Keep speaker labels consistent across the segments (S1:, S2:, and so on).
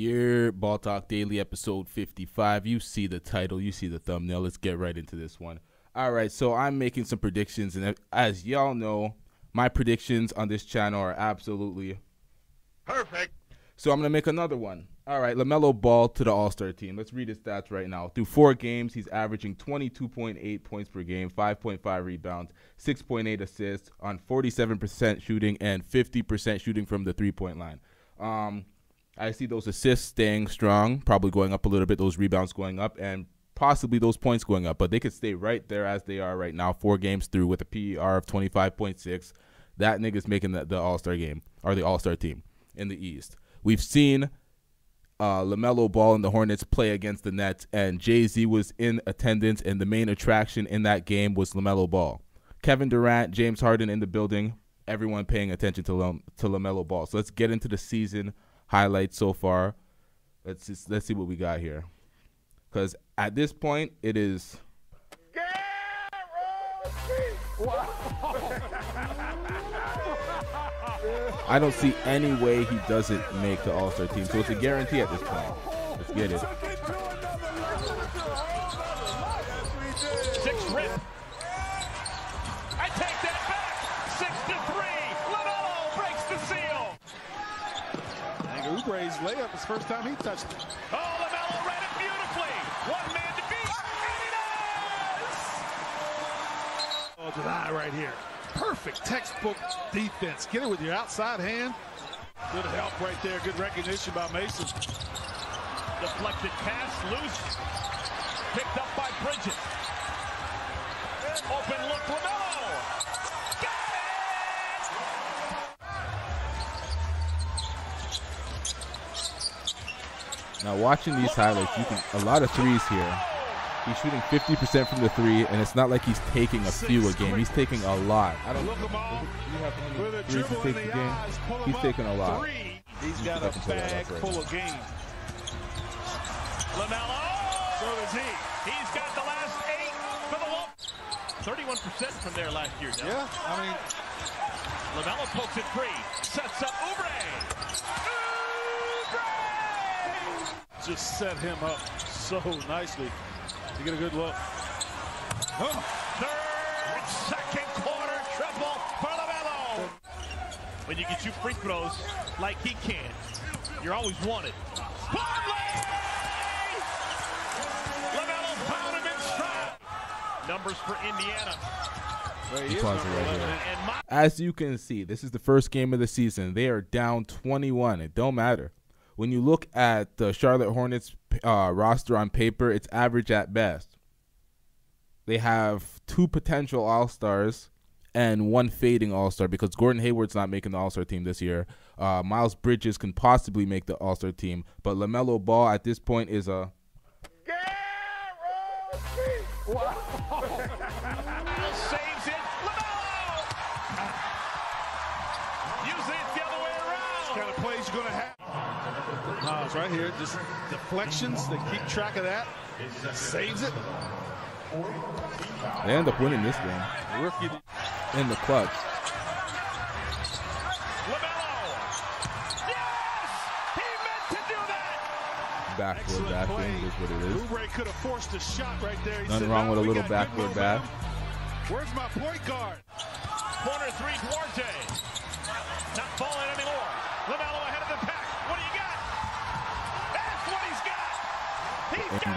S1: Your Ball Talk Daily episode 55. You see the title, you see the thumbnail. Let's get right into this one. All right, so I'm making some predictions, and as y'all know, my predictions on this channel are absolutely
S2: perfect.
S1: So I'm going to make another one. All right, LaMelo Ball to the All Star team. Let's read his stats right now. Through four games, he's averaging 22.8 points per game, 5.5 rebounds, 6.8 assists on 47% shooting, and 50% shooting from the three point line. Um, I see those assists staying strong, probably going up a little bit, those rebounds going up, and possibly those points going up, but they could stay right there as they are right now, four games through with a PER of 25.6. That nigga's making the, the All Star game or the All Star team in the East. We've seen uh, LaMelo Ball and the Hornets play against the Nets, and Jay Z was in attendance, and the main attraction in that game was LaMelo Ball. Kevin Durant, James Harden in the building, everyone paying attention to, Lam- to LaMelo Ball. So let's get into the season highlights so far. Let's just, let's see what we got here. Because at this point, it is. I don't see any way he doesn't make the All Star team. So it's a guarantee at this point. Let's get it.
S3: Six rip. I take that back. Six to three. LaMelo breaks the seal.
S4: And Oubre's layup is first time he touched it.
S3: Oh, LaMelo read it beautifully. One man to beat. And he does!
S4: Oh, to the eye right here. Perfect textbook defense. Get it with your outside hand. Good help right there. Good recognition by Mason.
S3: Deflected pass loose. Picked up by Bridges. Open look,
S1: Now watching these highlights, you can a lot of threes here. He's shooting 50% from the three, and it's not like he's taking a few a game. He's taking a lot. I don't know. Do you have how many threes he takes a game? He's taking a lot.
S4: He's got a bag full of game.
S3: LaMelo.
S4: So does he.
S3: He's got the last eight for the Wolves. 31% from there last year. Now.
S4: Yeah, I mean.
S3: LaMelo pokes it free. Sets up Oubre. Oubre!
S4: Just set him up so nicely. to get a good look.
S3: Oh. Third, second quarter triple for LaMelo. When you get two free throws like he can, you're always wanted. LaMelo found him in. Numbers for Indiana.
S1: Right As you can see, this is the first game of the season. They are down 21. It don't matter. When you look at the Charlotte Hornets uh, roster on paper, it's average at best. They have two potential All Stars and one fading All Star because Gordon Hayward's not making the All Star team this year. Uh, Miles Bridges can possibly make the All Star team, but LaMelo Ball at this point is a.
S3: Wow.
S4: Miles right here, just deflections. They keep track of that. Saves it.
S1: They end up winning this game.
S4: Rookie
S1: in the clutch.
S3: LaMelo. Yes! He meant to do that.
S1: Backward backing is what it is.
S4: Oubre could have forced a shot right there. He
S1: Nothing
S4: said,
S1: wrong with a little backward back.
S4: Where's my point guard?
S3: Corner three, Duarte.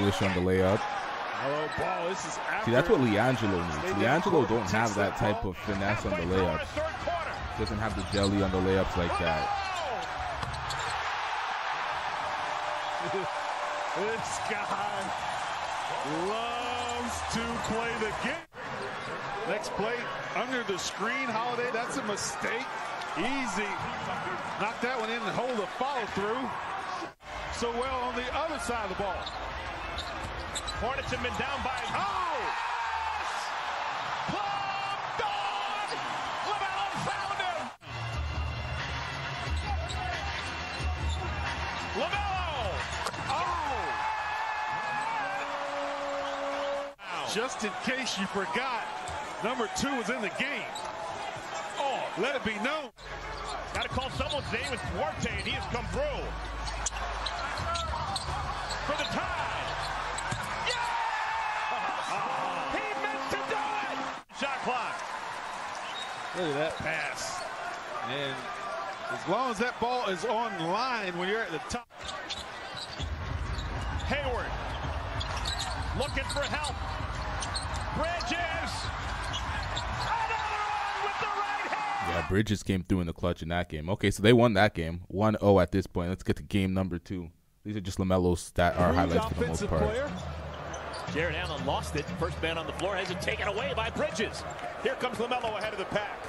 S1: English on the layup. See, that's what Liangelo needs. Liangelo don't have that type of finesse on the layups. Doesn't have the jelly on the layups like that.
S4: this guy loves to play the game. Next play, under the screen, Holiday. That's a mistake. Easy. Knock that one in and hold the follow through. So well on the other side of the ball.
S3: Hornets have been down by. Oh! Plum dog! LaMelo found him! LaMelo! Oh!
S4: Just in case you forgot, number two was in the game. Oh, let it be known.
S3: Got to call someone's name. It's Duarte, and he has come through. for the tie.
S4: Look at that pass. And as long as that ball is on line when you're at the top.
S3: Hayward looking for help. Bridges. Another one with the right hand.
S1: Yeah, Bridges came through in the clutch in that game. Okay, so they won that game. 1-0 at this point. Let's get to game number two. These are just LaMelo's stat or highlights for the most part.
S4: player.
S3: Jarrett Allen lost it. First man on the floor has it taken away by Bridges. Here comes LaMelo ahead of the pack.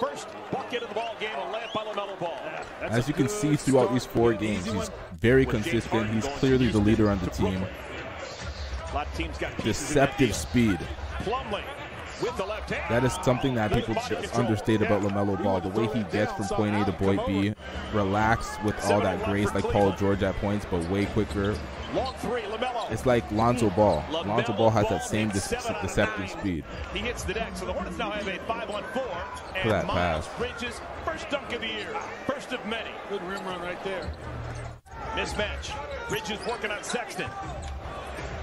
S3: First bucket of the ball game, a layup by LaMelo Ball.
S1: As you can see throughout these four games, he's very consistent. He's clearly the leader on the team.
S3: A lot of teams got pieces in that
S1: Deceptive speed.
S3: Plumlee with the left hand.
S1: That is something that people
S3: body
S1: just
S3: control.
S1: understate about LaMelo Ball. The way he gets from point A to point B, relaxed with all that grace like Paul George at points, but way quicker.
S3: Long three, LaMelo.
S1: It's like Lonzo Ball.
S3: LaMelo
S1: Lonzo Ball has that same de-
S3: seven out of
S1: deceptive speed.
S3: He hits the deck, so the Hornets now have a five on four. And
S1: that
S3: Miles
S1: pass.
S3: Bridges, first dunk of the year, first of many.
S4: Good rim run right there.
S3: Mismatch. Bridges working on Sexton.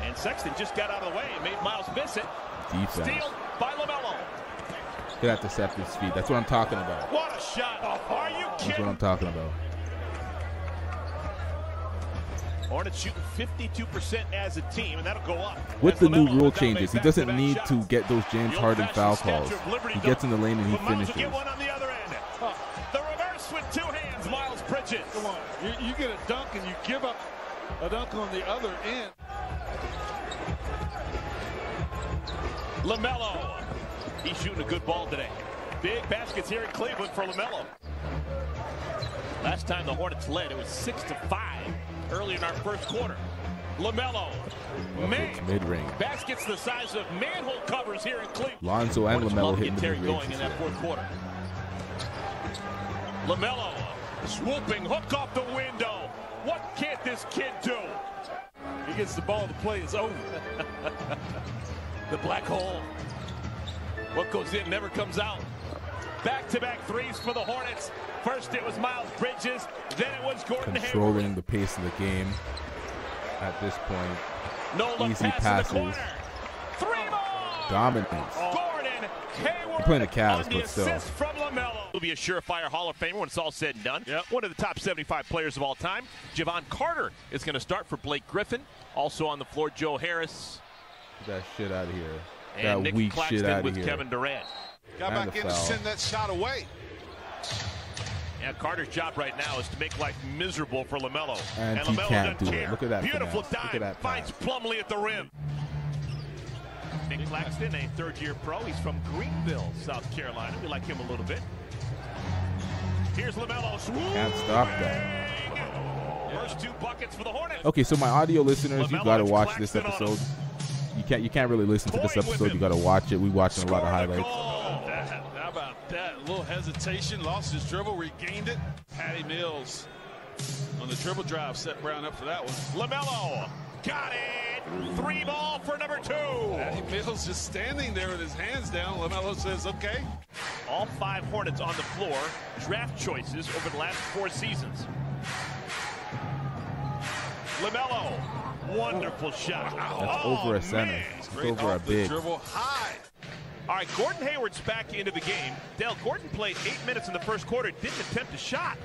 S3: And Sexton just got out of the way and made Miles miss it.
S1: Defense.
S3: Steal by LaMelo.
S1: Look at that deceptive speed. That's what I'm talking about.
S3: What a shot. Are you kidding?
S1: That's what? I'm talking about.
S3: Hornets shooting 52% as a team, and that'll go up.
S1: With the new rule changes, he doesn't
S3: back-to-back
S1: need
S3: shots.
S1: to get those James
S3: The
S1: Harden foul calls.
S3: Statue of Liberty
S1: He gets in the lane and he
S3: But Miles will
S1: finishes.
S3: get one on the other end. The reverse with two hands, Miles Bridges.
S4: Come on. You, you get a dunk and you give up a dunk on the other end.
S3: LaMelo. He's shooting a good ball today. Big baskets here in Cleveland for LaMelo. Last time the Hornets led, it was 6 to 5 early in our first quarter. LaMelo. Man.
S1: Mid-range.
S3: Baskets the size of manhole covers here in Cleveland.
S1: Lonzo and LaMelo hitting the mid-range
S3: going in that fourth quarter. LaMelo swooping, hook off the window. What can't this kid do?
S4: He gets the ball, the play is over.
S3: The black hole. What goes in never comes out. Back-to-back threes for the Hornets. First it was Miles Bridges, then it was Gordon Hayward.
S1: Controlling the pace of the game at this point.
S3: No look
S1: easy
S3: pass in the
S1: passes.
S3: corner. Three more.
S1: Dominates.
S3: Gordon Hayward.
S1: You're playing the Cavs,
S3: on the
S1: but still.
S3: assist from LaMelo. Will be a surefire Hall of Famer when it's all said and done.
S4: Yep.
S3: One of the top 75 players of all time. Jevon Carter is going to start for Blake Griffin. Also on the floor, Joe Harris
S1: Get that shit out of here.
S3: And
S1: that
S3: Nick
S1: weak shit
S3: Claxton
S1: out of
S3: with
S1: here.
S3: Kevin Durant.
S4: Got
S1: And
S4: back
S1: the
S4: in to send that shot away.
S3: Yeah, Carter's job right now is to make life miserable for LaMelo.
S1: And he
S3: LaMelo
S1: can't
S3: doesn't
S1: do it. Look at that
S3: Beautiful
S1: finesse.
S3: dive.
S1: Look at that
S3: Finds
S1: pass.
S3: Plumlee at the rim. Nick Claxton, a third-year pro. He's from Greenville, South Carolina. We like him a little bit. Here's LaMelo.
S1: Can't stop that.
S3: First two buckets for the Hornets.
S1: Okay, so my audio listeners, you
S3: LaMelo
S1: gotta watch this
S3: Claxton on him.
S1: episode. You can't you can't really listen to this episode. You gotta watch it. We watching a lot of highlights.
S4: That- how about that? A little hesitation, lost his dribble, regained it. Patty Mills on the dribble drive set Brown up for that one.
S3: LaMelo got it. Three ball for number two.
S4: Patty Mills just standing there with his hands down. LaMelo says, okay.
S3: All five Hornets on the floor, draft choices over the last four seasons. LaMelo, wonderful shot.
S1: That's
S3: Oh,
S1: over a center.
S3: man.
S1: It's
S4: Straight
S1: over a big.
S4: dribble high.
S3: All right, Gordon Hayward's back into the game. Dale Gordon played eight minutes in the first quarter, didn't attempt a shot.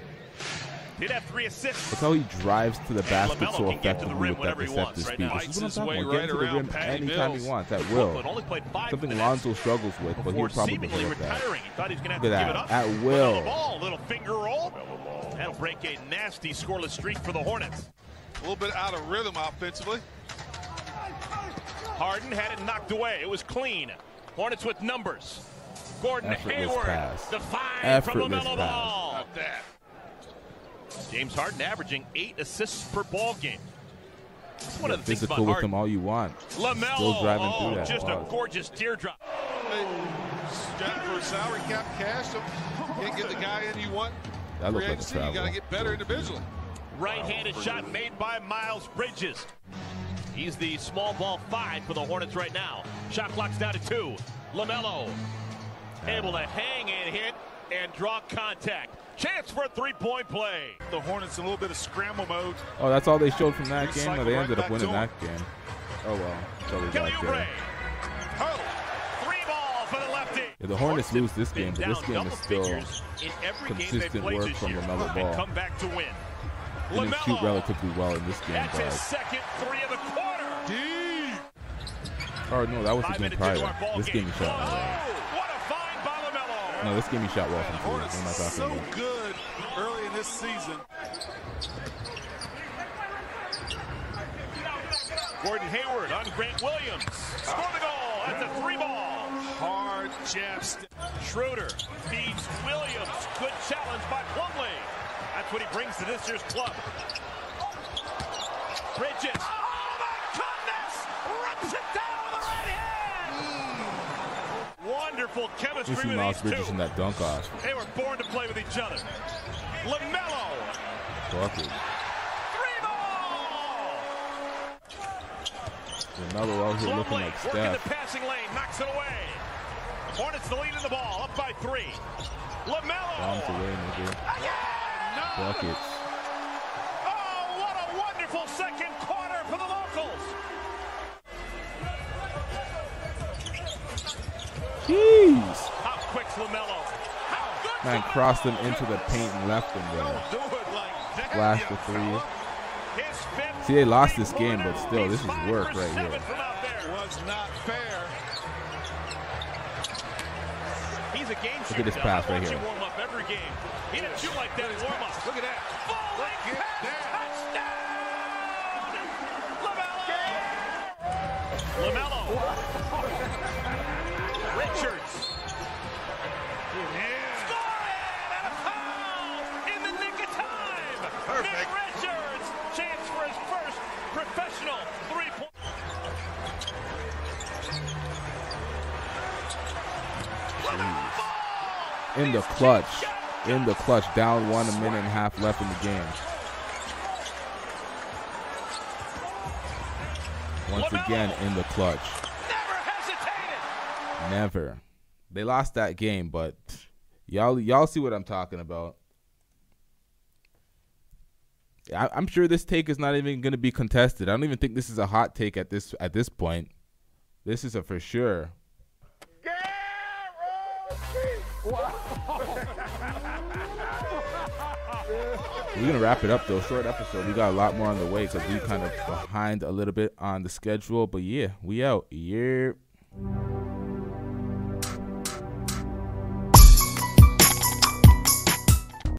S3: Did have three assists.
S1: Look how he drives to the basket
S3: LaMelo
S1: so
S3: can get to the
S1: effectively with that
S3: whenever he
S1: deceptive
S3: wants right
S1: speed.
S3: now.
S1: This is what I'm talking about.
S4: right
S1: Get to the rim
S4: Patty
S1: anytime
S4: Mills.
S1: he wants. At will.
S3: only played five
S1: Something Lonzo struggles with, but he'll probably
S3: seemingly
S1: develop that.
S3: retiring. He thought he was going to have
S1: Look
S3: to
S1: at
S3: give it
S1: that.
S3: up.
S1: At will.
S3: Ball, little finger roll. That'll break a nasty scoreless streak for the Hornets.
S4: A little bit out of rhythm offensively.
S3: Harden had it knocked away. It was clean. Hornets with numbers. Gordon
S1: Effortless
S3: Hayward,
S1: pass.
S3: the five
S1: Effortless
S3: from LaMelo
S1: pass.
S3: Ball.
S4: Not that.
S3: James Harden averaging eight assists per ball game. That's one
S1: Get
S3: of the things
S1: physical
S3: about
S1: with
S3: Harden.
S1: him all you want.
S3: LaMelo,
S1: Still driving
S3: oh,
S1: through that.
S3: just
S1: Wow.
S3: a gorgeous teardrop.
S4: Hey, Strapping for salary cap cash, so can't get the guy in you want.
S1: That
S4: Free
S1: looked like a
S4: agency, you got to get better individually.
S3: Right-handed shot made by Miles Bridges. He's the small ball five for the Hornets right now. Shot clock's down to two. LaMelo able to hang and hit and draw contact. Chance for a three-point play.
S4: The Hornets in a little bit of scramble mode.
S1: Oh, that's all they showed from that game?
S4: Recycle
S1: No, they
S4: right
S1: ended up winning that game. Oh, well. That's all we
S3: Kelly
S1: got
S3: Oubre.
S1: there.
S3: Oh, three ball for the lefty.
S1: Yeah, the Hornets lose this game, but this game is still
S3: in every game
S1: consistent
S3: they played
S1: work from
S3: year
S1: LaMelo
S3: and
S1: Ball.
S3: come back to win.
S1: Didn't shoot relatively well in this game,
S3: That's his second three of the quarter.
S4: Deep.
S1: oh no, that was the game prior. This game he shot well.
S3: Oh, what a find by LaMelo.
S1: No, this game he shot well from three. What am I talking
S4: so
S1: about?
S4: good early in this season.
S3: Gordon Hayward on Grant Williams. Score the goal. That's a three ball.
S4: Hard jab.
S3: Schroeder feeds Williams. Good challenge by Plumlee. That's what he brings to this year's club. Bridges. Oh my goodness! Rips it down with the right hand. Wonderful chemistry
S1: see
S3: with
S1: Miles
S3: these
S1: Bridges
S3: two.
S1: in that dunk off.
S3: They were born to play with each other. Lamelo.
S1: Bucket.
S3: Three ball.
S1: LaMelo out here looking
S3: Plumlee
S1: like
S3: working the passing lane, knocks it away. Hornets the lead in the ball, up by three. Lamelo.
S1: Bombs away, nigga.
S3: Again!
S1: Buckets.
S3: Oh, what a wonderful second quarter for the locals.
S1: Jeez.
S3: How quick's Lamelo?
S1: Man crossed him into the paint and left him there. Flash the three. See, they lost this game, but still, this is work right here. Look at this
S3: changer.
S1: pass
S3: I
S1: right
S3: watch
S1: here.
S3: him warm up
S1: In the clutch. In the clutch. Down one, a minute and a half left in the game. Once again, in the clutch.
S3: Never hesitated.
S1: Never. They lost that game, but y'all y'all see what I'm talking about. I, I'm sure this take is not even going to be contested. I don't even think this is a hot take at this at this point. This is a for sure. We're gonna wrap it up though. Short episode. We got a lot more on the way because we kind of behind a little bit on the schedule. But yeah, we out. Yeah.